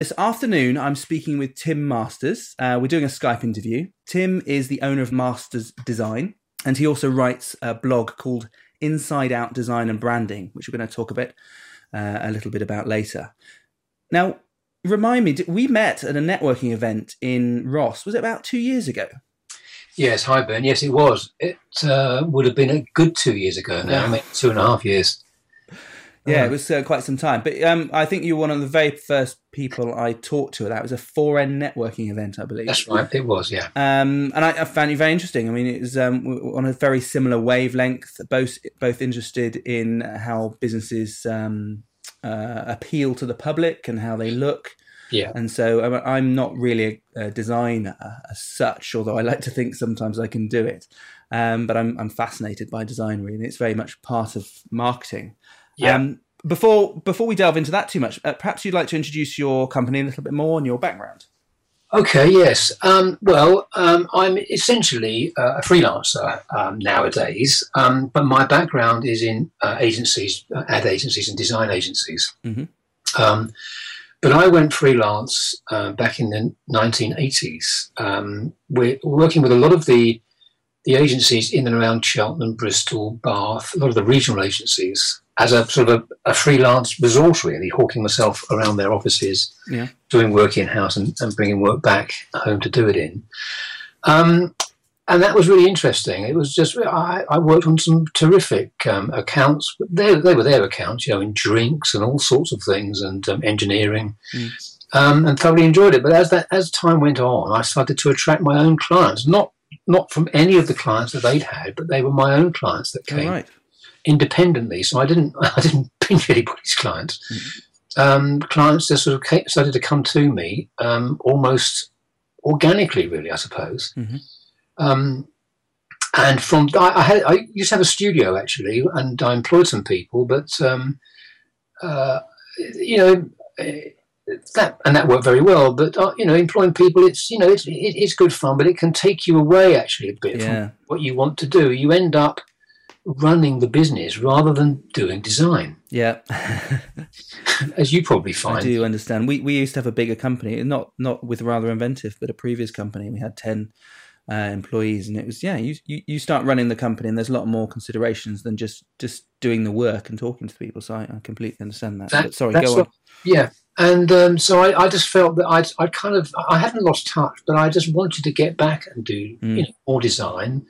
This afternoon, I'm speaking with Tim Masters. Uh, we're doing a Skype interview. Tim is the owner of Masters Design, and he also writes a blog called Inside Out Design and Branding, which we're going to talk a bit, uh, a little bit about later. Now, remind me, we met at a networking event in Ross. Was it about two years ago? Yes, hi Ben. Yes, it was. It uh, would have been a good two years ago now. Yeah. I mean, two and a half years. Yeah, it was uh, quite some time. But um, I think you were one of the very first people I talked to. That was a 4N networking event, I believe. That's right, it was, yeah. Um, and I, I, found you very interesting. I mean, it was um, on a very similar wavelength, both both interested in how businesses um, uh, appeal to the public and how they look. Yeah. And so I'm not really a, a designer as such, although I like to think sometimes I can do it. Um, but I'm, I'm fascinated by design, really. It's very much part of marketing. Yeah. Um, before before we delve into that too much, uh, perhaps you'd like to introduce your company a little bit more and your background. Okay, yes. Um, well, um, I'm essentially uh, a freelancer um, nowadays, um, but my background is in uh, agencies, uh, ad agencies, and design agencies. Mm-hmm. Um, but I went freelance uh, back in the 1980s. Um, we're working with a lot of the the agencies in and around Cheltenham, Bristol, Bath, a lot of the regional agencies as a sort of a, a freelance resource, really, hawking myself around their offices, yeah. doing work in house and, and, bringing work back home to do it in. Um, and that was really interesting. It was just I, I worked on some terrific um, accounts. They, they were their accounts, you know, in drinks and all sorts of things, and um, engineering, mm. um, and thoroughly enjoyed it. But as that as time went on, I started to attract my own clients, not not from any of the clients that they'd had, but they were my own clients that came. Right independently. So I didn't I didn't pinch anybody's clients. Mm-hmm. Um, clients just sort of came, started to come to me um, almost organically, really, I suppose. Mm-hmm. Um, and from I, I, had I used to have a studio actually, and I employed some people, but um, uh, you know. That and that worked very well, but uh, you know, employing people, it's you know, it's it, it's good fun, but it can take you away actually a bit yeah. from what you want to do. You end up running the business rather than doing design. Yeah. As you probably find. I do understand. We we used to have a bigger company, not not with rather inventive, but a previous company. We had ten uh, employees, and it was yeah. You, you you start running the company, and there's a lot more considerations than just just doing the work and talking to people. So I, I completely understand that. that sorry, go what, on. Yeah, and um, so I, I, just felt that I'd, I kind of I hadn't lost touch, but I just wanted to get back and do mm. you know, more design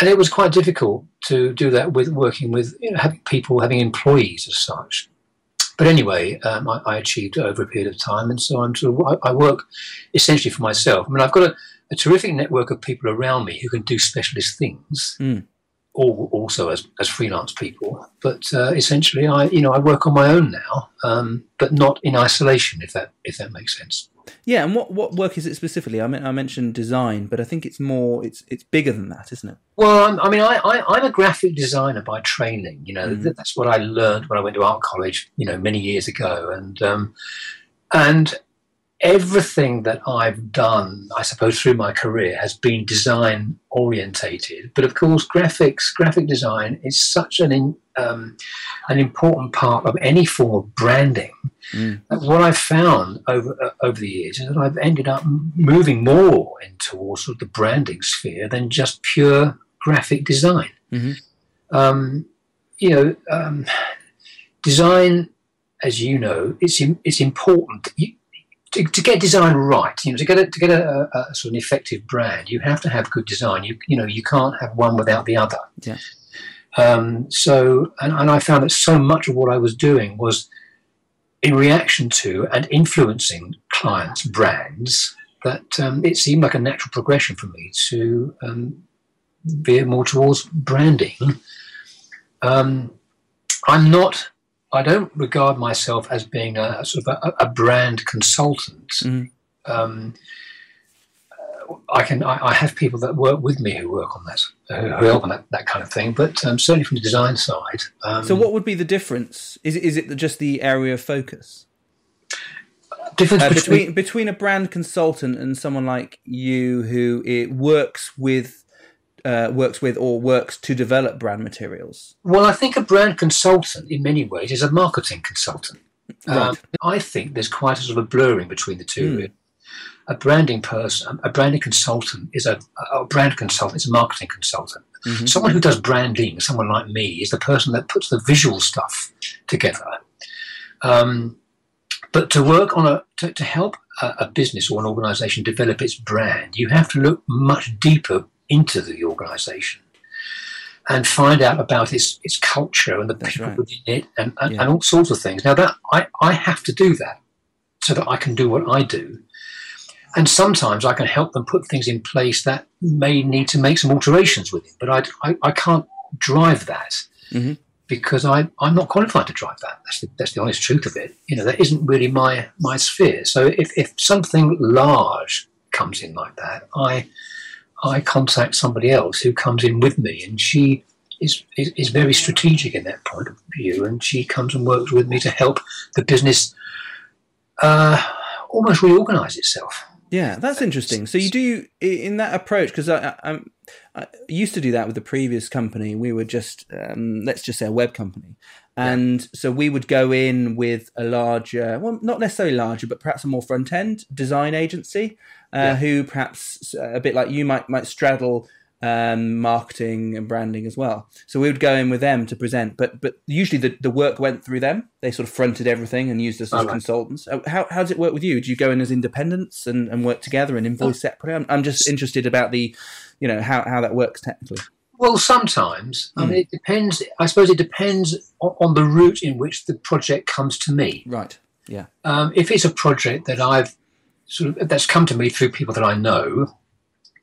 and it was quite difficult to do that with working with you know, having people having employees as such. But anyway, um, I, I, achieved over a period of time, and so I'm sort of, I, I work essentially for myself. I mean, I've got a, a, terrific network of people around me who can do specialist things, mm. all, also as, as freelance people. But uh, essentially, I you know I work on my own now, um, but not in isolation, if that if that makes sense. Yeah, and what, what work is it specifically? I mean, I mentioned design, but I think it's more it's it's bigger than that, isn't it? Well, i mean, I, I am a graphic designer by training. You know, mm. that's what I learned when I went to art college. You know, many years ago, and um, and everything that I've done, I suppose, through my career has been design orientated. But of course, graphics, graphic design is such an in, um, an important part of any form of branding. Mm. What I've found over uh, over the years is that I've ended up moving more into sort of the branding sphere than just pure graphic design. Mm-hmm. Um, you know, um, design, as you know, it's it's important. You, to, to, get design right, you know, to get a, to get a, a, sort of an effective brand, you have to have good design. You you know, you can't have one without the other. Yeah. Um, so, and, and I found that so much of what I was doing was in reaction to and influencing clients' brands that um, it seemed like a natural progression for me to um, veer more towards branding. Um, I'm not I don't regard myself as being a, sort of a, a brand consultant. Mm. Um, I can I, I, have people that work with me who work on that, who help on that, that kind of thing. But um, certainly from the design side. Um, so, what would be the difference? Is it, is it just the area of focus? Difference uh, between, between between a brand consultant and someone like you who it works with uh, works with or works to develop brand materials? Well, I think a brand consultant, in many ways, is a marketing consultant. Um, Right. I think there's quite a sort of blurring between the two. Mm. A branding person, a branding consultant is a, a brand consultant, is a marketing consultant. Mhm. Someone who does branding, someone like me, is the person that puts the visual stuff together. Um, but to work on a, to, to help a, a business or an organization develop its brand, you have to look much deeper into the organization and find out about its, its culture and the That's people right. within it and, and, Yeah. and all sorts of things. Now that I, I have to do that so that I can do what I do. And sometimes I can help them put things in place that may need to make some alterations with it, but I, I, I can't drive that Mhm. because I, I'm not qualified to drive that. That's the, that's the honest truth of it. You know, that isn't really my, my sphere. So if, if something large comes in like that, I, I contact somebody else who comes in with me and she is, is, is very strategic in that point of view and she comes and works with me to help the business uh, almost reorganize itself. Yeah, that's interesting. So you do in that approach because I, I, I'm- used to do that with the previous company. We were just um, let's just say a web company, and so we would go in with a larger, well, not necessarily larger, but perhaps a more front end design agency, Yeah. who perhaps uh, a bit like you might might straddle um, marketing and branding as well. So we would go in with them to present, but but usually the, the work went through them. They sort of fronted everything and used us as Oh, right. consultants. Uh, How how does it work with you? Do you go in as independents and, and work together and invoice separately? I'm, I'm just interested about the, you know, how, how that works technically. Well, sometimes. I Mm. mean, it depends. I suppose it depends on, on the route in which the project comes to me. Right. Yeah. Um, if it's a project that I've sort of that's come to me through people that I know,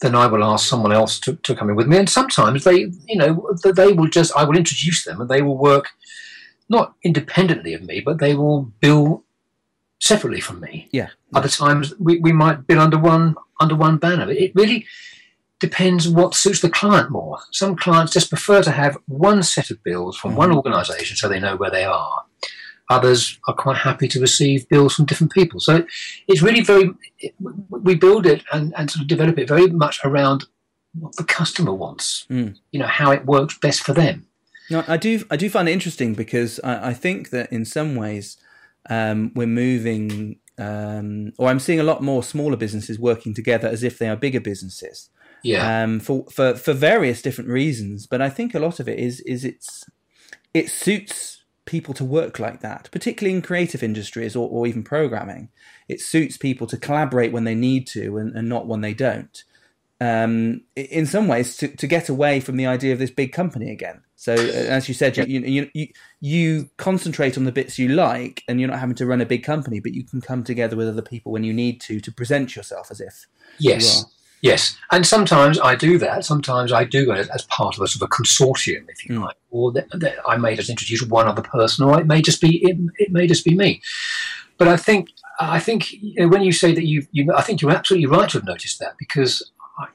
then I will ask someone else to, to come in with me. And sometimes they, you know, they will just I will introduce them and they will work not independently of me, but they will bill separately from me. Yeah. Other times we, we might bill under one under one banner. It really depends what suits the client more. Some clients just prefer to have one set of bills from one Mhm. organisation so they know where they are. Others are quite happy to receive bills from different people. So it's really very, it, we build it and, and sort of develop it very much around what the customer wants, Mm. you know, how it works best for them. No, I do. I do find it interesting because I, I think that in some ways um, we're moving, um, or I'm seeing a lot more smaller businesses working together as if they are bigger businesses. Yeah. um, for, for for various different reasons. But I think a lot of it is is it's it suits people to work like that, particularly in creative industries or, or even programming. It suits people to collaborate when they need to and, and not when they don't. Um, in some ways, to, to get away from the idea of this big company again. So, uh, as you said, you, you you you concentrate on the bits you like, and you're not having to run a big company, but you can come together with other people when you need to to present yourself as if yes. Yes, and sometimes I do that. Sometimes I do it as part of a sort of a consortium, if you Mm. like, or that, I may just introduce one other person, or it may just be it, it may just be me. But I think I think you know, when you say that you, you, I think you're absolutely right to have noticed that because I,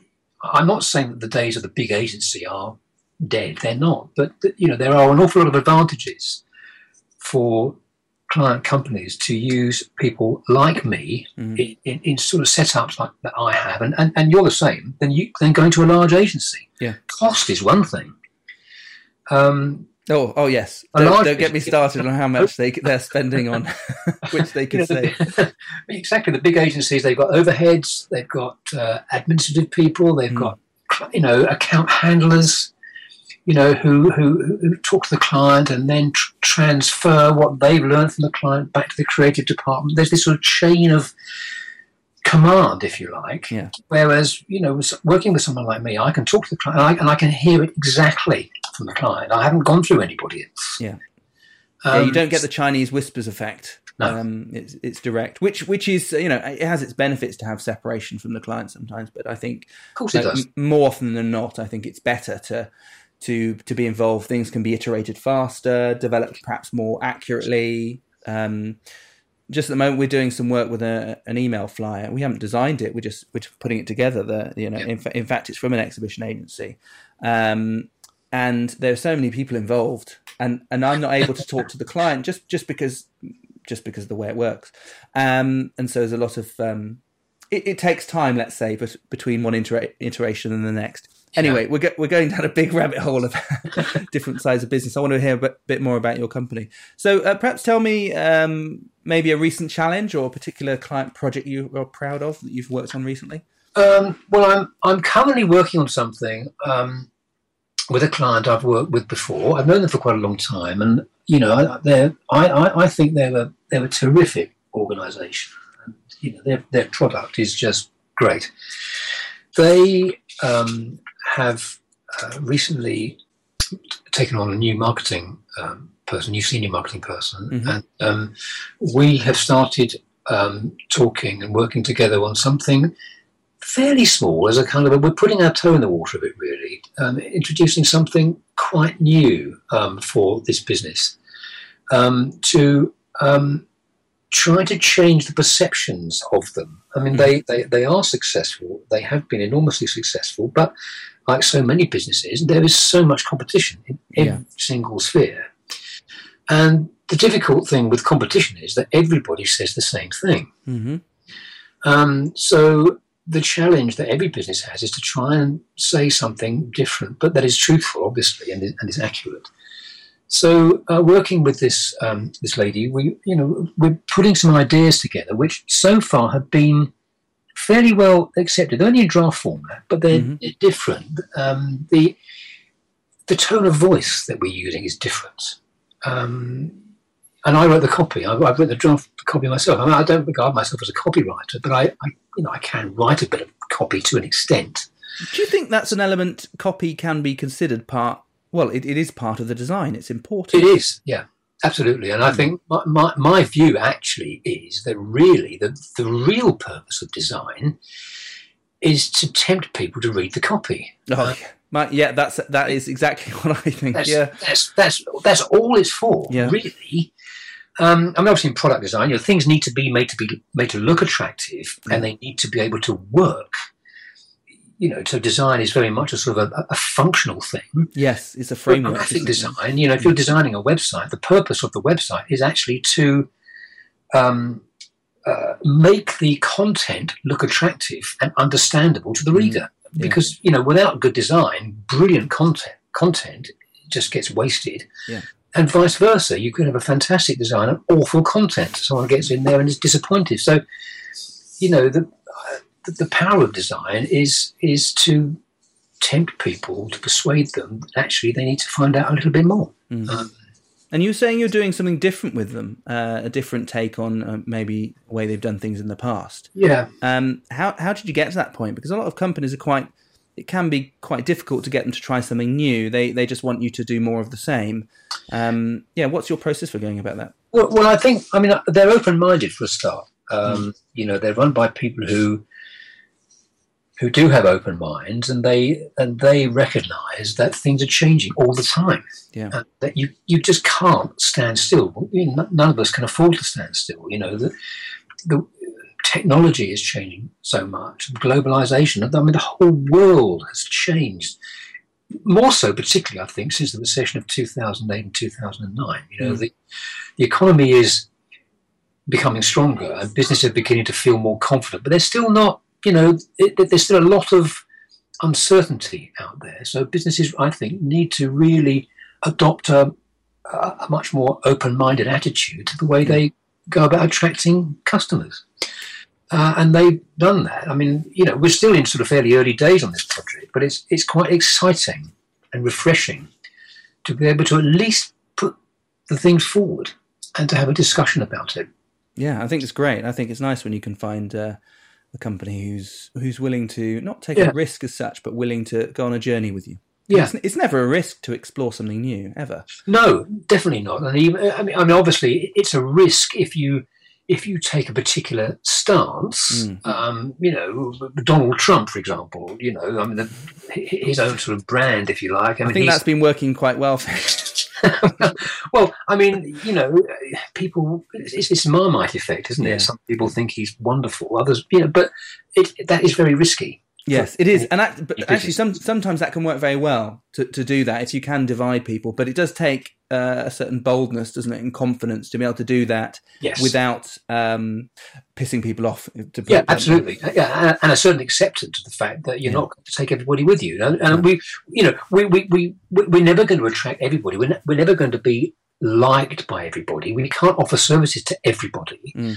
I'm not saying that the days of the big agency are dead. They're not, but you know there are an awful lot of advantages for client companies to use people like me Mhm. in, in, in sort of setups like that I have, and, and, and you're the same, then you then going to a large agency. Yeah. Cost is one thing. Um, Oh, oh yes. Don't, don't get me started on how much they they're spending on, which they you could know, say. exactly. The big agencies, they've got overheads, they've got uh, administrative people, they've Mm. got you know account handlers, you know who who, who talk to the client and then tr- transfer what they've learned from the client back to the creative department. There's this sort of chain of command, if you like. Yeah. Whereas you know, working with someone like me, I can talk to the client and I, and I can hear it exactly from the client. I haven't gone through anybody else. Yeah. yeah, you Um, don't get the Chinese whispers effect. No. Um, it's it's direct, which which is you know it has its benefits to have separation from the client sometimes, but I think Of course, it does. m- more often than not, I think it's better to to to be involved. Things can be iterated faster, developed perhaps more accurately. Um, just at the moment, we're doing some work with a, an email flyer. We haven't designed it; we're just we're just putting it together. The you know, Yeah. in, fa- in fact, it's from an exhibition agency, um, and there are so many people involved, and and I'm not able to talk to the client just just because just because of the way it works. Um, and so there's a lot of um, it, it takes time, let's say, but between one itera- iteration and the next. Anyway, we're go- we're going down a big rabbit hole of different sides of business. I want to hear a bit, bit more about your company. So uh, perhaps tell me um, maybe a recent challenge or a particular client project you are proud of that you've worked on recently. Um, well, I'm I'm currently working on something um, with a client I've worked with before. I've known them for quite a long time, and you know, they I, I I think they're a they're a terrific organisation. You know, their their product is just great. They um, have uh, recently taken on a new marketing um, person, new senior marketing person, Mhm. and um, we have started um, talking and working together on something fairly small as a kind of a, we're putting our toe in the water a bit really um, introducing something quite new um, for this business um, to um, try to change the perceptions of them. I mean they, they, they are successful. They have been enormously successful but like so many businesses there is so much competition in every Yeah. single sphere and the difficult thing with competition is that everybody says the same thing hmm um, so the challenge that every business has is to try and say something different, but that is truthful, obviously, and, is- and is accurate. So, uh, working with this um, this lady, we you know we're putting some ideas together, which so far have been fairly well accepted. They're only in draft format, but they're, Mhm. different. Um, the the tone of voice that we're using is different. Um, and I wrote the copy. I, I wrote the draft copy myself. I, mean, I don't regard myself as a copywriter, but I, I, you know, I can write a bit of copy to an extent. Do you think that's an element copy can be considered part? Well, it, it is part of the design. It's important. It is, yeah, absolutely. And I hmm. think my, my, my view actually is that really the, the real purpose of design is to tempt people to read the copy. Oh, uh, yeah. My, yeah, that's that is exactly what I think. That's, yeah, that's that's that's all it's for, Yeah. really. Um, I mean, obviously, in product design, you know, things need to be made to be made to look attractive, Yeah. and hmm. they need to be able to work. You know, so design is very much a sort of a, a functional thing. yes, it's a framework. graphic design, you know, if you're designing a website, the purpose of the website is actually to um, uh, make the content look attractive and understandable to the Mhm. reader. Yeah. Because you know, without good design, brilliant content content just gets wasted. Yeah. And vice versa, you could have a fantastic design and awful content. Someone gets in there and is disappointed. So, you know, the the, the power of design is is to tempt people to persuade them that actually they need to find out a little bit more. Mm. Um, And you're saying you're doing something different with them, uh, a different take on uh, maybe the way they've done things in the past. yeah, Um, how how did you get to that point? Because a lot of companies are quite. It can be quite difficult to get them to try something new. They they just want you to do more of the same. Um, yeah, what's your process for going about that? Well, well, I think I mean they're open-minded for a start. Um, You know, they're run by people who who do have open minds, and they and they recognise that things are changing all the time. Yeah. and that you you just can't stand still. None of us can afford to stand still. You know, the the technology is changing so much. Globalization. I mean, the whole world has changed. More so, particularly, I think, since the recession of 2008 and 2009. You know, Mm. the the economy is becoming stronger and businesses are beginning to feel more confident, but they're still not, you know, it, there's still a lot of uncertainty out there. So businesses, I think, need to really adopt a, a much more open-minded attitude to the way they go about attracting customers. Uh, and they've done that. I mean, you know, we're still in sort of fairly early days on this project, but it's it's quite exciting and refreshing to be able to at least put the things forward and to have a discussion about it. Yeah, I think it's great. I think it's nice when you can find uh, a company who's who's willing to not take Yeah. a risk as such, but willing to go on a journey with you. Yeah. It's, it's never a risk to explore something new, ever. No, definitely not. And even, I mean, I mean, obviously, it's a risk if you if you take a particular stance. Mm. Um, you know, Donald Trump, for example. You know, I mean, the, his own sort of brand, if you like. I I, mean, think that's been working quite well for well, I mean, you know, people. It's this Marmite effect, isn't it? Yeah. Some people think he's wonderful, others, you know, but it, that is very risky. Yes, it is, and that, but actually, some sometimes that can work very well to, to do that if you can divide people. But it does take uh, a certain boldness, doesn't it, and confidence to be able to do that Yes. without um, pissing people off. Yeah, absolutely. Yeah, and- a certain acceptance of the fact that you're Yeah. not going to take everybody with you. And, and we, you know, we, we, we, we- we're never going to attract everybody. We're, ne- we're never going to be liked by everybody. We can't offer services to everybody. Mm.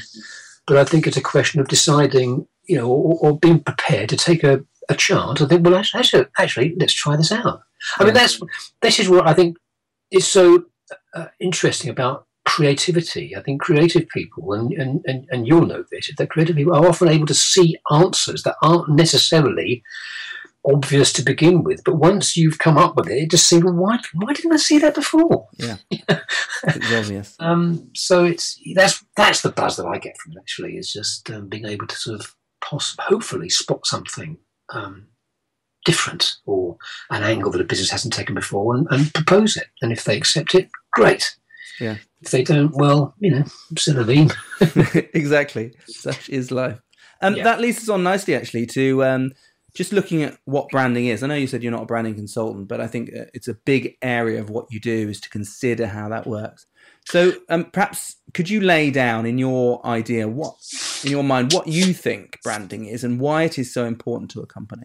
But I think it's a question of deciding, you know, or, or being prepared to take a, a chance I think, well, actually, actually, actually, let's try this out. I mean, that's this is what I think is so uh, interesting about creativity. I think creative people, and, and, and, and you'll know this, that creative people are often able to see answers that aren't necessarily obvious to begin with. But once you've come up with it, it just seems, well, why, why didn't I see that before? It's obvious. Um, so it's that's that's the buzz that I get from it. Actually, is just um, being able to sort of poss- hopefully spot something um, different or an angle that a business hasn't taken before and, and propose it. And if they accept it, great. Yeah. If they don't, well, you know, c'est exactly. Such is life. And Yeah. that leads us on nicely, actually, to um, just looking at what branding is. I know you said you're not a branding consultant, but I think uh, it's a big area of what you do is to consider how that works. So um, perhaps could you lay down in your idea what, in your mind, what you think branding is and why it is so important to a company?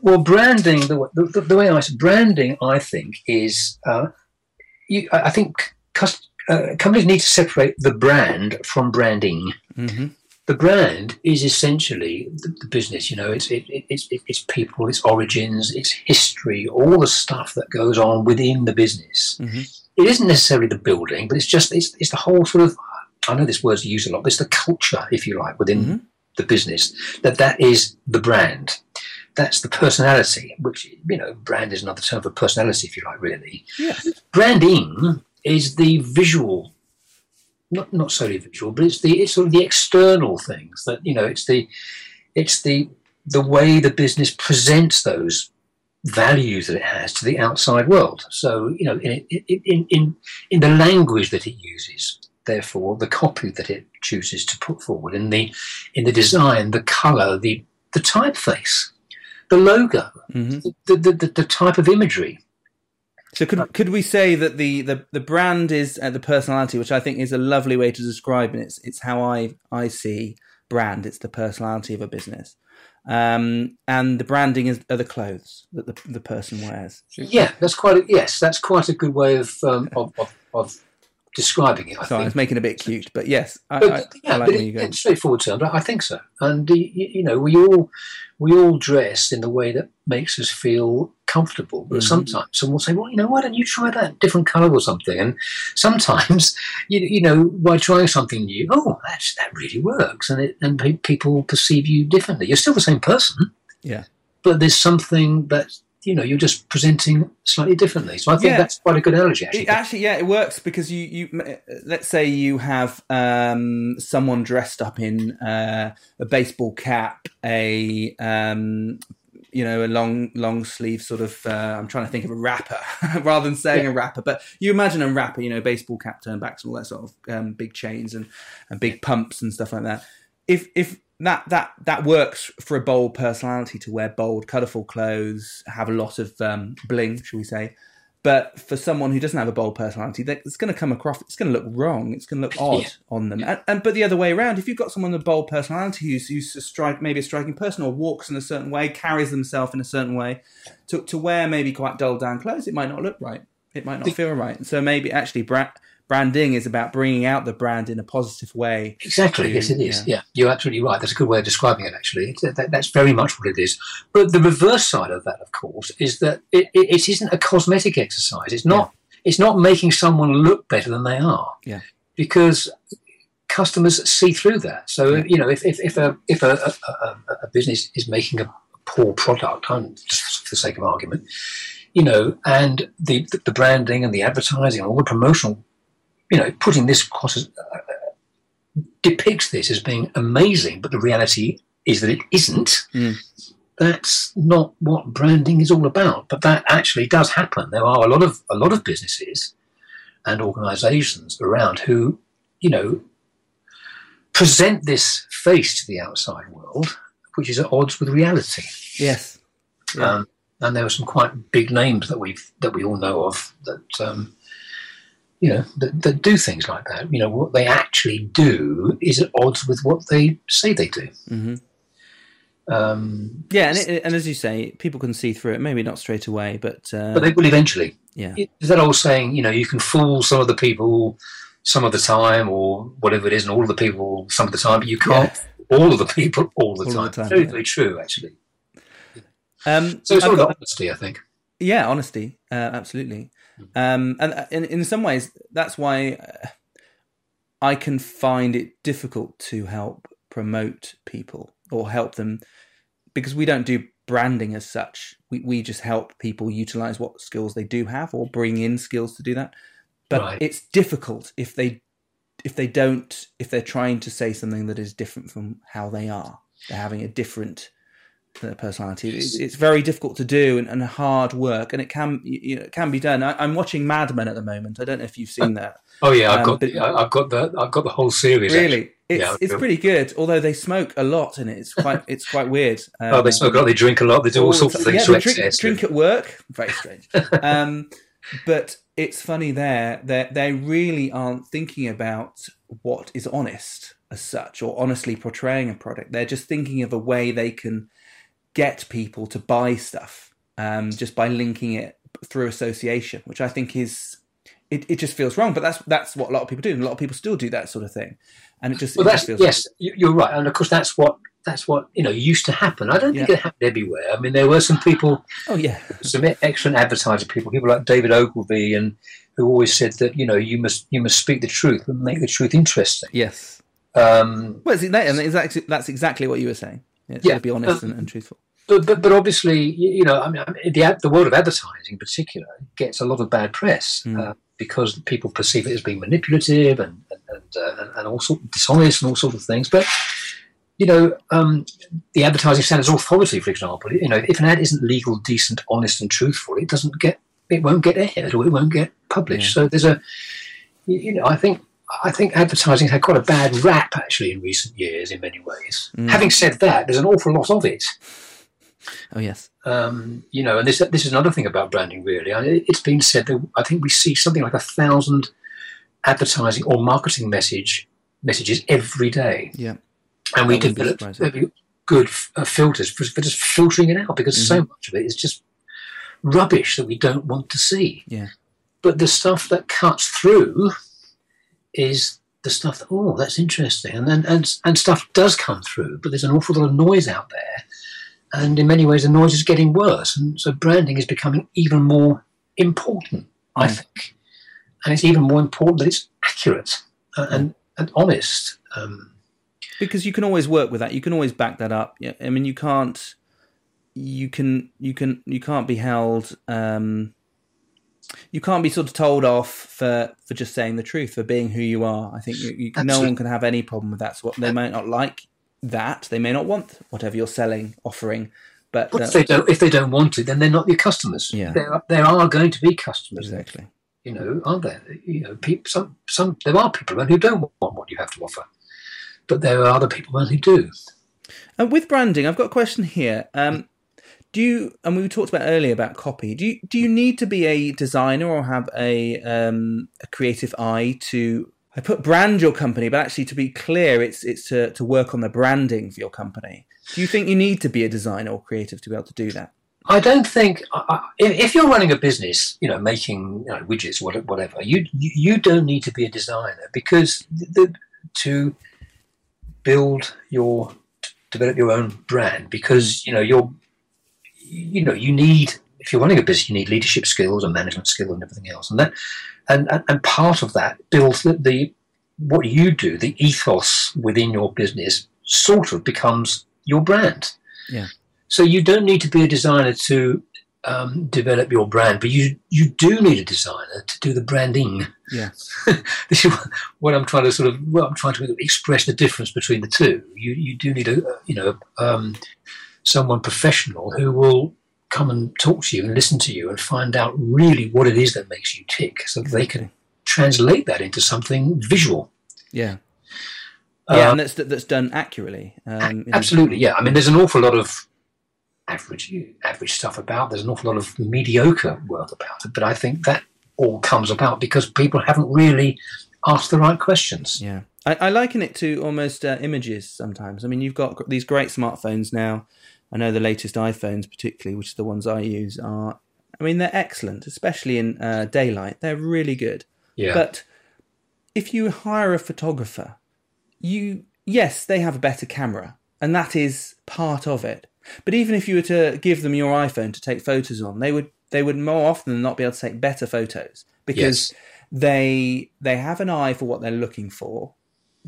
Well, branding, the, the, the way I branding, I think, is uh, you, I think cus- uh, companies need to separate the brand from branding. hmm the brand is essentially the, the business. You know, it's it, it, it's it's people, its origins, its history, all the stuff that goes on within the business. hmm It isn't necessarily the building, but it's just it's, it's the whole sort of. I know this word's used a lot, but it's the culture, if you like, within Mhm. the business. That that is the brand. That's the personality, which you know, brand is another term for personality, if you like, really Yeah. branding is the visual not not solely visual but it's the it's sort of the external things that you know it's the it's the the way the business presents those values that it has to the outside world so you know in in in in, in the language that it uses therefore the copy that it chooses to put forward in the in the design the color the the typeface the logo hmm the the, the, the type of imagery So could could we say that the the, the brand is uh, the personality, which I think is a lovely way to describe it. It's it's how I I see brand. It's the personality of a business, um, and the branding is are the clothes that the the person wears. Yeah, that's quite a, yes, that's quite a good way of um, of, of, of describing it. I Sorry, I think. was making it a bit cute, but yes, I, But, I, yeah, I like where you go. in straightforward terms, I think so. And you, know, we all we all dress in the way that makes us feel comfortable. But Mhm. sometimes someone will say, "Well, you know, why don't you try that different colour or something?" And sometimes, you, you know, by trying something new, oh, that's, that really works, and it, and pe- people perceive you differently. You're still the same person, Yeah. but there's something that you know you're just presenting slightly differently. So I think Yeah. that's quite a good analogy, actually. It actually, yeah, it works because you, you let's say you have um, someone dressed up in uh, a baseball cap, a um, you know, a long long sleeve sort of. Uh, I'm trying to think of a rapper rather than saying a rapper, but you imagine a rapper, you know, baseball cap turnbacks and all that sort of um, big chains and, and big pumps and stuff like that. If if that that that works for a bold personality to wear bold, colourful clothes, have a lot of um, bling, shall we say? But for someone who doesn't have a bold personality, that- it's going to come across. It's going to look wrong. It's going to look odd Yeah. on them. And, and but the other way around, if you've got someone with a bold personality who's who's a strike, maybe a striking person, or walks in a certain way, carries themselves in a certain way, to to wear maybe quite dull down clothes, it might not look right. It might not feel right. So maybe actually bra- branding is about bringing out the brand in a positive way. Exactly. to- Yes, it is. Yeah. you're absolutely right. That's a good way of describing it. Actually, It's- uh, that, that's very much what it is. But the reverse side of that, of course, is that it, it, it isn't a cosmetic exercise. It's not. It's not making someone look better than they are. Yeah. Because customers see through that. So Yeah. you know, if if, if a if a, a, a, business is making a poor product, just for the sake of argument, you know, and the the branding and the advertising and all the promotional, you know, putting this across as depicts this as being amazing, but the reality is that it isn't. Mm. That's not what branding is all about. But that actually does happen. There are a lot of a lot of businesses and organisations around who, you know, present this face to the outside world, which is at odds with reality. Yes. Yeah. Um, and there are some quite big names that we've that we all know of that um, you know, that, that do things like that. You know, what they actually do is at odds with what they say they do. hmm Um, Yeah, and, it, and as you say, people can see through it. Maybe not straight away, but, uh, but they will eventually. yeah, Is that old saying, you know, you can fool some of the people some of the time or whatever it is, and all of the people some of the time, but you can't fool all of the people all the All time. the time, very, yeah. very true, actually. Um, So it's all got- honesty, I think. Yeah, honesty, uh, absolutely. Um, and uh, in, in some ways, that's why uh, I can find it difficult to help promote people or help them because we don't do branding as such. We we just help people utilize what skills they do have or bring in skills to do that. But Right. it's difficult if they if they don't if they're trying to say something that is different from how they are. They're having a different uh, personality. It's, it's very difficult to do and, and hard work, and it can you know, it can be done. I, I'm watching Mad Men at the moment. I don't know if you've seen that. Oh yeah, I've Um, got but- I've got the I've got the whole series. actually. really, it's Yeah, it's pretty good. Although they smoke a lot in it, it's quite it's quite weird. Um, Oh, they smoke a lot. They drink a lot. They do all all sorts of things Yeah, drink, drink at work. Very strange. um, but it's funny there that they really aren't thinking about what is honest as such or honestly portraying a product. They're just thinking of a way they can get people to buy stuff um, just by linking it through association, which I think is. It, it just feels wrong, but that's that's what a lot of people do, and a lot of people still do that sort of thing, and it just Well, it that's just feels yes, you- you're right, and of course that's what that's what you know used to happen. I don't think Yeah. it happened everywhere. I mean, there were some people, oh yeah, some excellent advertising people, people like David Ogilvy, and who always said that you know you must you must speak the truth and make the truth interesting. yes. Um, Well, that, and that's exactly what you were saying. It's Yeah. to be honest Um, and, and truthful. But, but but obviously, you know, I mean, the ad- the world of advertising, in particular, gets a lot of bad press Mm. uh, because people perceive it as being manipulative and and and, uh, and, all sort dishonest and all sorts of things. But you know, um, the advertising standards authority, for example, you know, if an ad isn't legal, decent, honest, and truthful, it doesn't get it won't get aired or it won't get published. So there's a you you know, I think. I think advertising had quite a bad rap actually in recent years in many ways. Mm. Having said that, there's an awful lot of it Oh yes, um, you know, and this this is another thing about branding. Really, I mean, it's been said that I think we see something like a thousand advertising or marketing message messages every day, yeah, and we develop good uh, filters for, for just filtering it out because so Mm-hmm. much of it is just rubbish that we don't want to see. Yeah. But the stuff that cuts through is the stuff that oh that's interesting, and then and and stuff does come through, but there's an awful lot of noise out there and in many ways the noise is getting worse and so branding is becoming even more important i Mm. think and it's even more important that it's accurate and, and, and honest um, because you can always work with that. You can always back that up. Yeah, I mean, you can't, you can, you can, you can't be held. Um, you can't be sort of told off for for just saying the truth for being who you are. I think you, you, no one can have any problem with that. So what they might not like that, they may not want whatever you're selling, offering, but but uh, if they don't if they don't want it then they're not your customers Yeah. there, are, there are going to be customers exactly. you know aren't there you know people some some there are people who don't want what you have to offer but there are other people who do And with branding, I've got a question here. Um, do you and we talked about earlier about copy? Do you do you need to be a designer or have a um, a creative eye to? I put brand your company, but actually, to be clear, it's it's to, to work on the branding for your company. Do you think you need to be a designer or creative to be able to do that? I don't think I- if you're running a business, you know, making you know, widgets, whatever, you you you don't need to be a designer because the, to build your to develop your own brand because you know you're you know you need if you're running a business you need leadership skills and management skills and everything else and that and and, and part of that builds the, the what you do the ethos within your business sort of becomes your brand Yeah. so you don't need to be a designer to um, develop your brand, but you you do need a designer to do the branding. Yeah. this is what I'm trying to sort of well, I'm trying to express the difference between the two. You you do need a you know um, someone professional who will come and talk to you and listen to you and find out really what it is that makes you tick, so that they can translate that into something visual. Yeah, yeah, Um, and that's that's done accurately. Um, you know. Absolutely, yeah. I mean, there's an awful lot of average average stuff about. There's an awful lot of mediocre work about it, but I think that all comes about because people haven't really asked the right questions. Yeah. I, I liken it to almost uh, images sometimes. I mean, you've got these great smartphones now. I know the latest iPhones, particularly, which are the ones I use, are. I mean, they're excellent, especially in uh, daylight. They're really good. Yeah. But if you hire a photographer, you yes, they have a better camera, and that is part of it. But even if you were to give them your iPhone to take photos on, they would they would more often than not be able to take better photos because Yes. they they have an eye for what they're looking for.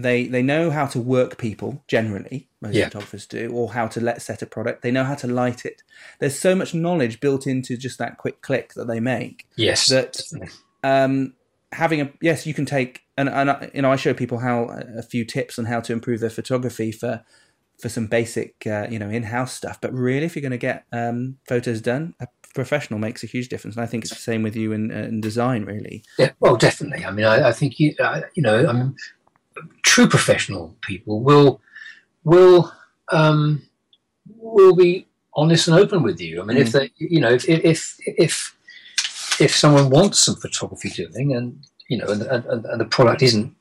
They they know how to work people generally. Most Yeah. photographers do, or how to let set a product. They know how to light it. There's so much knowledge built into just that quick click that they make yes. that um, having a yes, you can take and and I- you know I show people how a few tips on how to improve their photography for for some basic uh, you know in-house stuff. But really, if you're going to get um, photos done, a professional makes a huge difference. And I think it's the same with you in, uh, in design, really. Yeah, well, definitely. I mean, I, I think you, uh, you know, I mean, true professional people will will um, will be honest and open with you. I mean, if they, you know, if if if if someone wants some photography doing, and you know, and, and, and the product isn't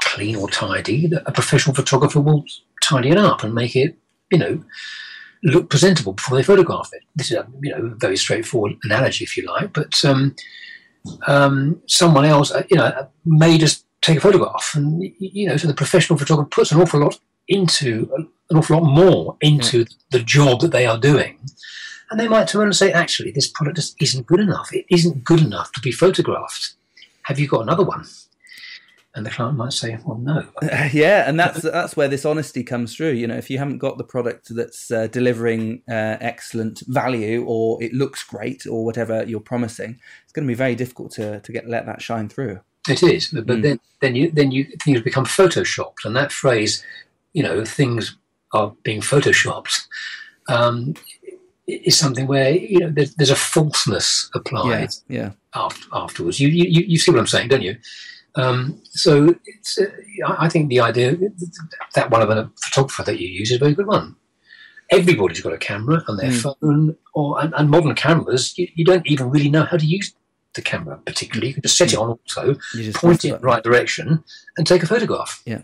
clean or tidy, a professional photographer will tidy it up and make it, you know, look presentable before they photograph it. This is a you know very straightforward analogy, if you like, but um, um, someone else, uh, you know, may just take a photograph, and you know, so the professional photographer puts an awful lot into an awful lot more into the job that they are doing. And they might turn around and say, actually, this product just isn't good enough. It isn't good enough to be photographed. Have you got another one? And the client might say, well, no. yeah, and that's that's where this honesty comes through. You know, if you haven't got the product that's uh, delivering uh, excellent value, or it looks great, or whatever you're promising, it's going to be very difficult to to get let that shine through. It is, but, but then then you then you things become photoshopped, and that phrase, you know, things are being photoshopped, um, is something where you know there's, there's a falseness applied Yeah, yeah. after, afterwards. You, you you see what I'm saying, don't you? Um, so it's, uh, I think the idea that one of a photographer that you use is a very good one. Everybody's got a camera on their phone, or and, and modern cameras. You, you don't even really know how to use the camera particularly. You can just set it on auto, point it in the right direction, and take a photograph. Yeah.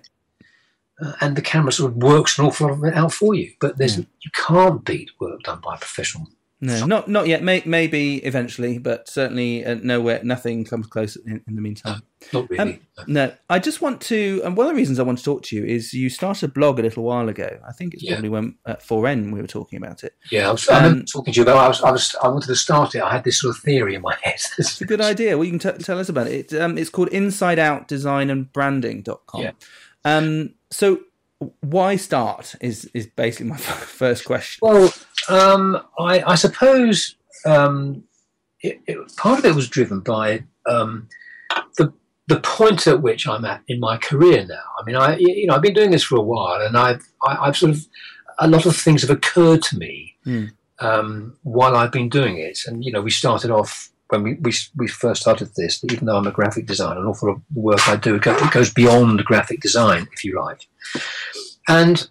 Uh, and the camera sort of works an awful lot of it out for you. But there's Yeah. you can't beat work done by a professional. No, not not yet. May, maybe eventually, but certainly uh, nowhere. Nothing comes close in, in the meantime. Not really. Um, No, I just want to. And one of the reasons I want to talk to you is you started a blog a little while ago. I think it's Yeah. probably when at 4N we were talking about it. yeah, I was, um, talking to you about. I was, I was, I wanted to start it. I had this sort of theory in my head. It's a good idea. Well, you can t- tell us about it. it um, it's called Inside Out Design and Branding.com. Yeah. Um, so why start is is basically my first question. Well, um, I, I suppose um, it, it, part of it was driven by um, the the point at which I'm at in my career now. I mean, I you know I've been doing this for a while, and I've I, I've sort of a lot of things have occurred to me um, while I've been doing it. And you know, we started off when we, we we first started this. that Even though I'm a graphic designer, an awful lot of the work I do it goes beyond graphic design, if you like, and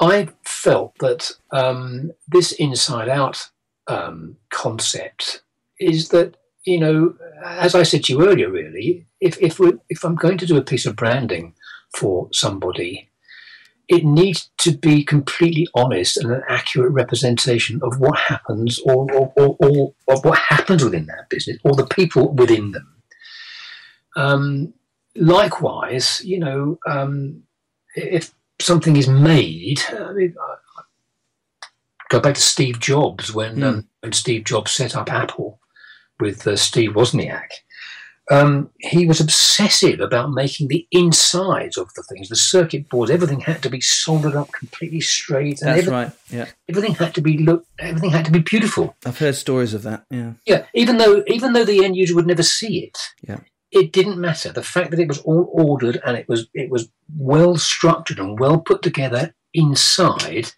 I felt that um, this inside out um, concept is that you know, as I said to you earlier, really, if if we if I'm going to do a piece of branding for somebody, it needs to be completely honest and an accurate representation of what happens or or, or, or of what happens within that business or the people within them. Um, likewise, you know, um, if something is made, I mean, I- go back to Steve Jobs when um, when Steve Jobs set up Apple with uh, Steve Wozniak. Um, he was obsessive about making the insides of the things, the circuit boards, everything had to be soldered up completely straight, and That's every- right. Yeah, everything had to be look, everything had to be beautiful. I've heard stories of that. Yeah, Yeah, even though even though the end user would never see it, Yeah. it didn't matter. The fact that it was all ordered and it was it was well structured and well put together inside,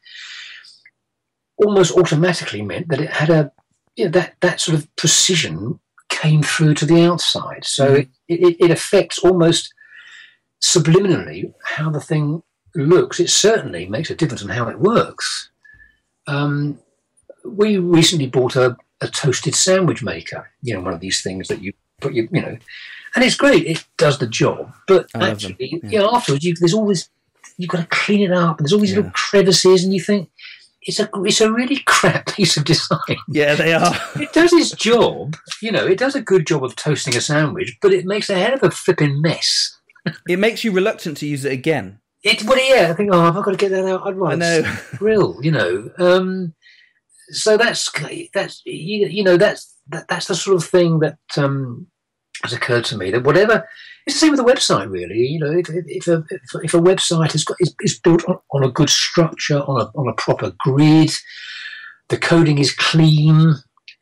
almost automatically meant that it had a you know, that that sort of precision came through to the outside. So Mhm. it, it, it affects almost subliminally how the thing looks. It certainly makes a difference in how it works. Um, we recently bought a, a a toasted sandwich maker. You know, one of these things that you put you you know, and it's great. It does the job, but I actually, yeah. you know, afterwards you, there's always you've got to clean it up, and there's all these Yeah. little crevices, and you think it's a it's a really crap piece of design. Yeah, they are. It does its job, you know. It does a good job of toasting a sandwich, but it makes a hell of a flipping mess. it makes you reluctant to use it again. It, well, yeah, I think, oh, have I got to get that out? I'd rather know. grill, you know. Um, so that's that's you, you know that's that, that's the sort of thing that um, has occurred to me that whatever it's the same with a website, really. You know, if, if, a, if, a website has got is, is built on, on a good structure, on a on a proper grid, the coding is clean.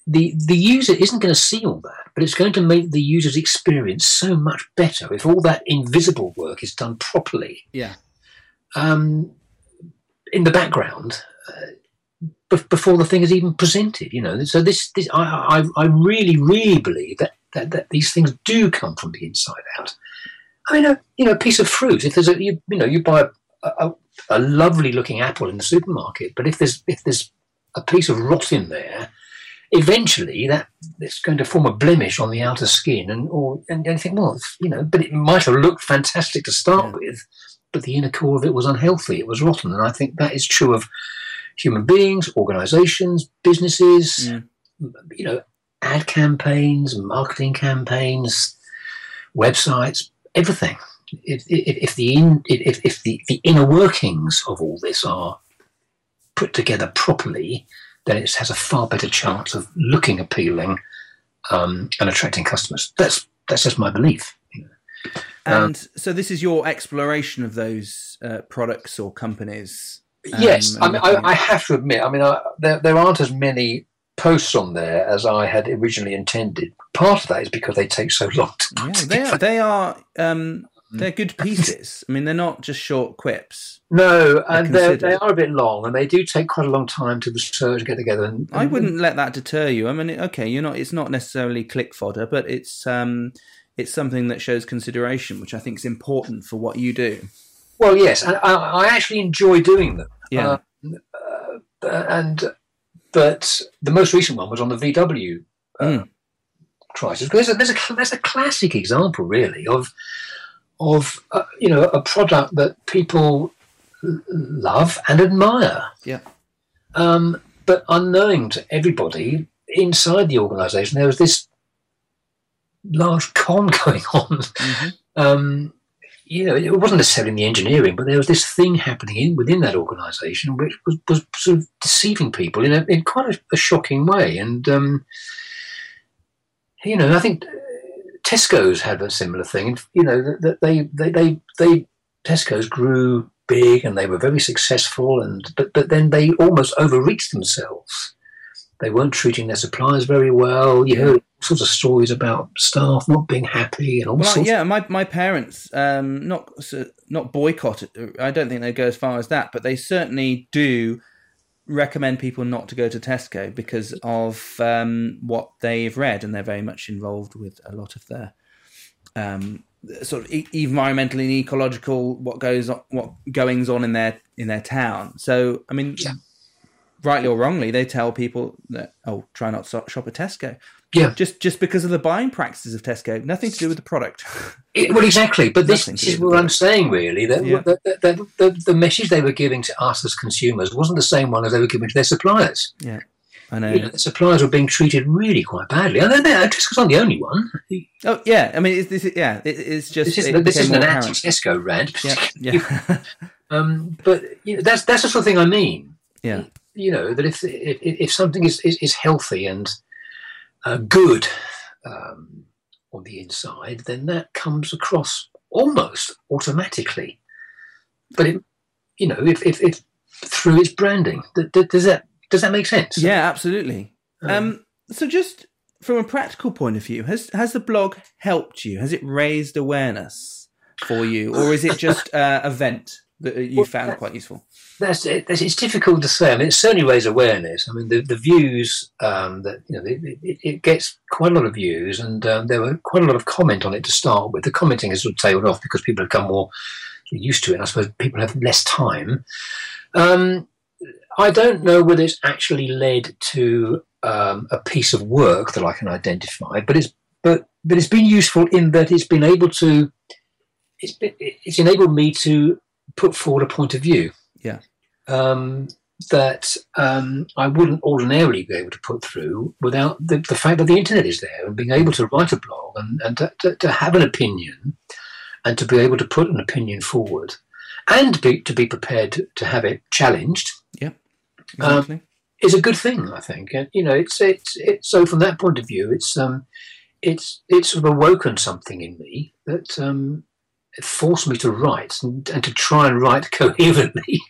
The, the user isn't going to see all that, but it's going to make the user's experience so much better if all that invisible work is done properly Yeah. um, in the background uh, be- before the thing is even presented. You know, so this, this I, I, I really, really believe that, that that these things do come from the inside out. I mean, a, you know, a piece of fruit. If there's a, you, you know, you buy a, a, a lovely looking apple in the supermarket, but if there's if there's a piece of rot in there, eventually that it's going to form a blemish on the outer skin, and or and, and you think, well, you know, but it might have looked fantastic to start Yeah. with, but the inner core of it was unhealthy. It was rotten, and I think that is true of human beings, organisations, businesses. Mm. You know, ad campaigns, marketing campaigns, websites, everything. If, if, if the in, if, if the, the inner workings of all this are put together properly, then it has a far better chance of looking appealing um, and attracting customers. That's that's just my belief. Um, And so this is your exploration of those uh, products or companies. um, yes, I, mean, I, I have to admit. I mean, I, there there aren't as many posts on there as I had originally intended. Part of that is because they take so long to put yeah, they are. They are. Um, they're good pieces. I mean, they're not just short quips. No, and they're, considered. they are a bit long, and they do take quite a long time to research, get together. And, I wouldn't let that deter you. I mean, okay, you're not. It's not necessarily click fodder, but it's um, it's something that shows consideration, which I think is important for what you do. Well, yes, and I, I actually enjoy doing them. Yeah. Uh, and but the most recent one was on the VW uh, Mm. crisis. There's a, there's a there's a classic example, really, of of uh, you know a product that people love and admire. Yeah. Um, but unknowing to everybody inside the organisation, there was this large con going on Mhm. um, you know, it wasn't necessarily in the engineering, but there was this thing happening in, within that organisation which was, was sort of deceiving people in, a, in quite a, a shocking way. And, um, you know, I think uh, Tesco's had a similar thing. You know, that they, they, they, they, Tesco's grew big and they were very successful, and but, but then they almost overreached themselves. They weren't treating their suppliers very well. You heard sorts of stories about staff not being happy and all Well, sorts. yeah, my my parents um, not not boycott. I don't think they go as far as that, but they certainly do recommend people not to go to Tesco because of um, what they've read, and they're very much involved with a lot of their um, sort of e- environmental and ecological what goes on, what goings on in their in their town. So, I mean. Yeah. Rightly or wrongly, they tell people that oh, try not to shop at Tesco. Yeah. just just because of the buying practices of Tesco, nothing to do with the product. It, well, exactly. But this, this is what. I'm saying, really. That, Yeah. that the, the message they were giving to us as consumers wasn't the same one as they were giving to their suppliers. Yeah. I know. You know, the suppliers were being treated really quite badly. And they're there, just because I'm the only one. Oh yeah, I mean, it's, this, yeah, it, it's just This, is, it this isn't an anti Tesco rant. Yeah, yeah, Um, but you know, that's, that's the sort of thing I mean. yeah, You know, that if, if, if something is, is, is healthy and uh, good um, on the inside, then that comes across almost automatically. But it, you know, if, if, if through its branding, th- th- does that does that make sense? yeah, absolutely. Um, so just from a practical point of view, has has the blog helped you? Has it raised awareness for you, or is it just uh, a vent that you Well, found quite useful? that's it, that's- it's difficult to say. I mean, it certainly raised awareness. I mean, the, the views um, that you know, it, it, it gets quite a lot of views, and um, there were quite a lot of comment on it to start with. The commenting has sort of tailed off because people have become more used to it. And I suppose people have less time. Um, I don't know whether it's actually led to um, a piece of work that I can identify, but it's but but it's been useful in that it's been able to it's been, it's enabled me to put forward a point of view. Yeah. Um, that um, I wouldn't ordinarily be able to put through without the, the fact that the internet is there and being able to write a blog and, and to, to, to have an opinion and to be able to put an opinion forward and be, to be prepared to, have it challenged Yeah, Exactly. is a good thing, I think. And you know, it's it's it's so from that point of view, it's um, it's it's sort of awoken something in me that um, it forced me to write and, and to try and write coherently.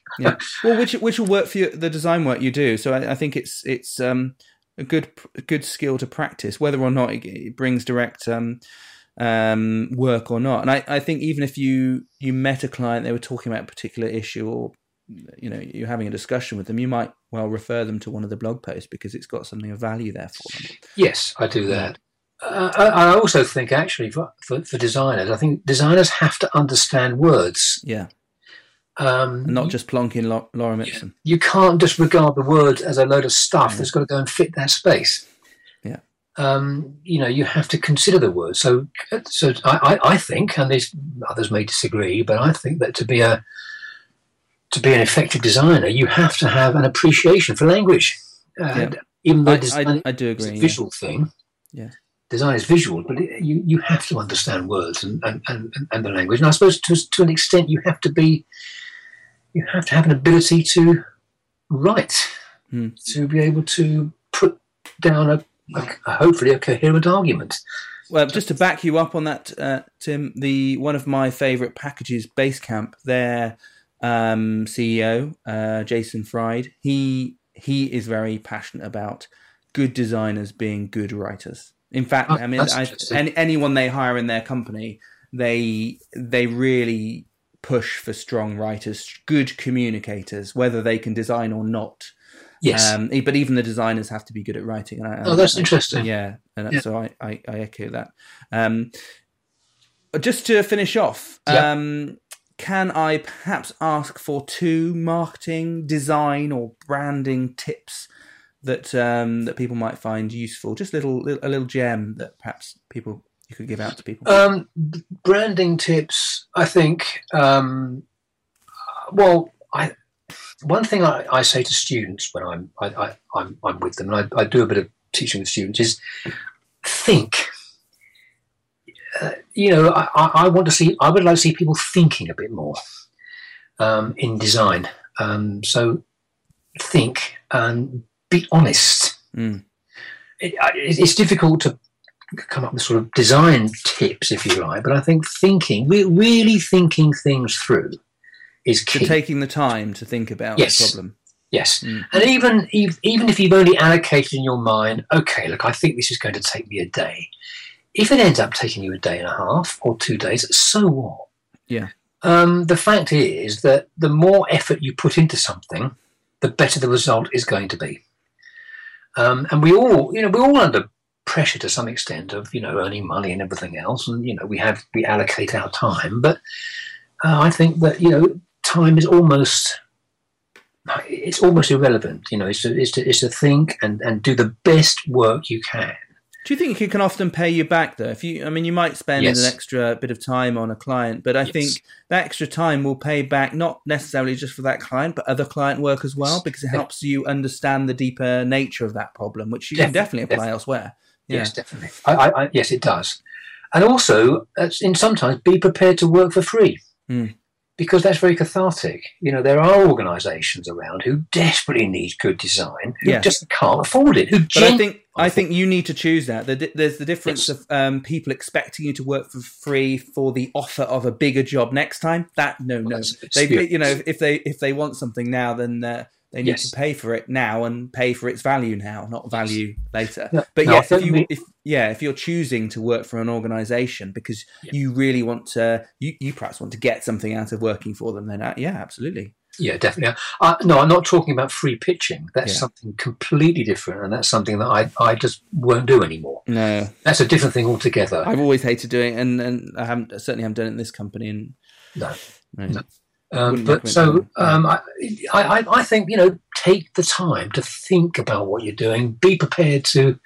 well, which which will work for you, the design work you do. So I, I think it's it's um, a good a good skill to practice, whether or not it, it brings direct um, um, work or not. And I, I think even if you you met a client, they were talking about a particular issue, or you know you're having a discussion with them, you might well refer them to one of the blog posts because it's got something of value there for them. yes, I do that. Uh, I, I also think actually for, for, for designers, I think designers have to understand words. Yeah, Um, and not just plonking Lo- lorem ipsum. you can't just regard the words as a load of stuff that's got to go and fit that space. Yeah. Um, you know, you have to consider the words. So, so I, I, I think, and these others may disagree, but I think that to be a to be an effective designer, you have to have an appreciation for language. And even though I, design I, do is a agree. yeah. visual thing, Yeah. Design is visual, but it, you you have to understand words and and, and, and the language. And I suppose to to an extent, you have to be you have to have an ability to write Hmm. to be able to put down a, a hopefully a coherent argument. Well, just to back you up on that, uh, Tim, the one of my favourite packages, Basecamp, their um, CEO, uh, Jason Fried, he he is very passionate about good designers being good writers. In fact, Oh, I mean, I, any, anyone they hire in their company, they they really push for strong writers, good communicators, whether they can design or not. Yes. Um, but even the designers have to be good at writing. And I, oh, that's I- interesting. yeah, and Yeah. so I, I, I echo that. Um, just to finish off, um, can I perhaps ask for two marketing, design, or branding tips that um, that people might find useful? Just little, a little gem that perhaps people you could give out to people. Um, branding tips, I think. Um, well, I one thing I, I say to students when I'm I, I, I'm I'm with them, and I, I do a bit of teaching with students, is think. Uh, you know, I, I I want to see. I would like to see people thinking a bit more um, in design. Um, so think and be honest. Mm. It, it's difficult to come up with sort of design tips, if you like. But I think thinking, really thinking things through, is So key. taking the time to think about Yes. the problem. yes, Mm. and even even if you've only allocated in your mind, okay, look, I think this is going to take me a day. If it ends up taking you a day and a half or two days, so what? Yeah. Um, the fact is that the more effort you put into something, the better the result is going to be. Um, and we all, you know, we're all under pressure to some extent of, you know, earning money and everything else. And, you know, we have, we allocate our time. But uh, I think that, you know, time is almost, it's almost irrelevant. You know, it's to, it's to, it's to think and, and do the best work you can. Do you think it can often pay you back though? If you, I mean, you might spend Yes. an extra bit of time on a client, but I Yes. think that extra time will pay back not necessarily just for that client, but other client work as well, because it helps you understand the deeper nature of that problem, which you can Definitely, definitely apply elsewhere. Yeah. Yes, definitely. I, I, I, yes, it does. And also, uh, in sometimes be prepared to work for free. Mm. Because that's very cathartic. You know, there are organisations around who desperately need good design, who Yeah. just can't afford it. Who But I think I think you need to choose that. The There's the difference of um, people expecting you to work for free for the offer of a bigger job next time. That no, no. They, you know, if they if they want something now, then uh, they need Yes. to pay for it now and pay for its value now, not value later. No, But no, yes, if you if yeah, if you're choosing to work for an organisation because Yeah. you really want to, you, you perhaps want to get something out of working for them, then uh, yeah, absolutely. Yeah, definitely. Uh, no, I'm not talking about free pitching. That's Yeah. something completely different, and that's something that I, I just won't do anymore. No, That's a different thing altogether. I've always hated doing, it and and I haven't I certainly haven't done it in this company. And No. no. No. Um, but so um, I, I, I think you know take the time to think about what you're doing. Be prepared to,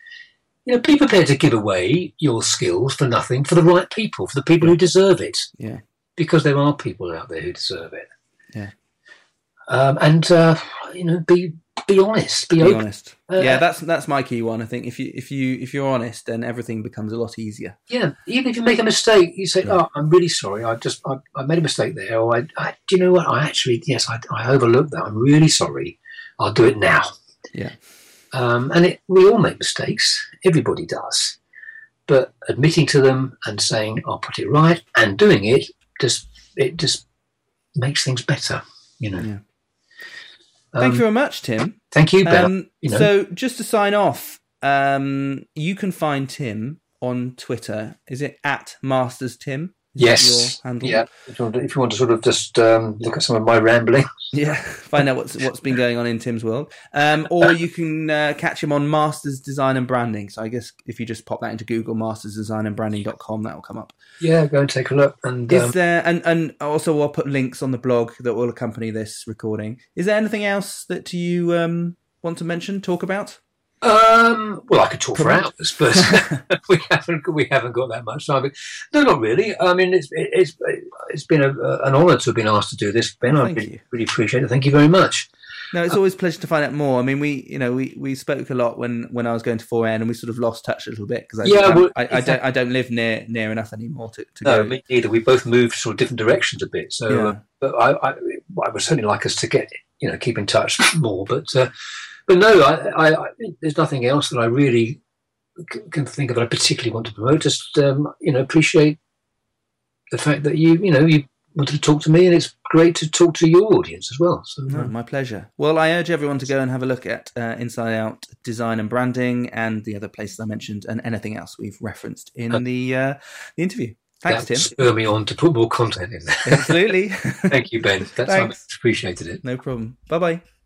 you know, be prepared to give away your skills for nothing for the right people, for the people who deserve it. Yeah. Because there are people out there who deserve it. Yeah. Um, and uh, you know, be be honest. Be, Be open. honest. Uh, yeah, that's that's my key one. I think if you if you if you're honest, then everything becomes a lot easier. Yeah, even if you make a mistake, you say, Yeah. "Oh, I'm really sorry. I just I, I made a mistake there." Or I, I, do you know what? I actually yes, I, I overlooked that. I'm really sorry. I'll do it now. Yeah. Um, and it, we all make mistakes. Everybody does. But admitting to them and saying, "I'll put it right," and doing it just it just makes things better. You know. Yeah. Um, Thank you very much, Tim. Thank you, Ben. Um, you know. So just to sign off, um, you can find Tim on Twitter. Is it at Masters Tim? Yes. Yeah. If you, want to, if you want to sort of just um, look at some of my rambling, Yeah, find out what's what's been going on in Tim's world. Um, or you can uh, catch him on Masters Design and Branding. So I guess if you just pop that into Google, mastersdesignandbranding.com, that will come up. yeah, go and take a look. And Is um, there and and also I'll put links on the blog that will accompany this recording. Is there anything else that you um, want to mention, talk about? Um, well, I could talk for hours, but we haven't we haven't got that much time. No, not really. I mean, it's it's it's been a, an honour to have been asked to do this, Ben. I really, you. really appreciate it. Thank you very much. No, it's always a pleasure to find out more. I mean, we, you know, we, we spoke a lot when, when I was going to 4N and we sort of lost touch a little bit because I, Yeah, I, well, I, I don't I don't live near near enough anymore to, to No, go. me neither. We both moved sort of different directions a bit. So, Yeah. uh, but I, I I would certainly like us to get you know keep in touch more. But uh, but no, I, I, I there's nothing else that I really c- can think of that I particularly want to promote. Just um, you know appreciate the fact that you you know you wanted to talk to me, and it's great to talk to your audience as well. So No, uh, my pleasure. Well, I urge everyone to go and have a look at uh, Inside Out Design and Branding and the other places I mentioned and anything else we've referenced in Uh, the uh, the interview. Thanks, that Tim. spur me on to put more content in there. Absolutely. Thank you, Ben. That's I Thanks. appreciated it. no problem. Bye bye.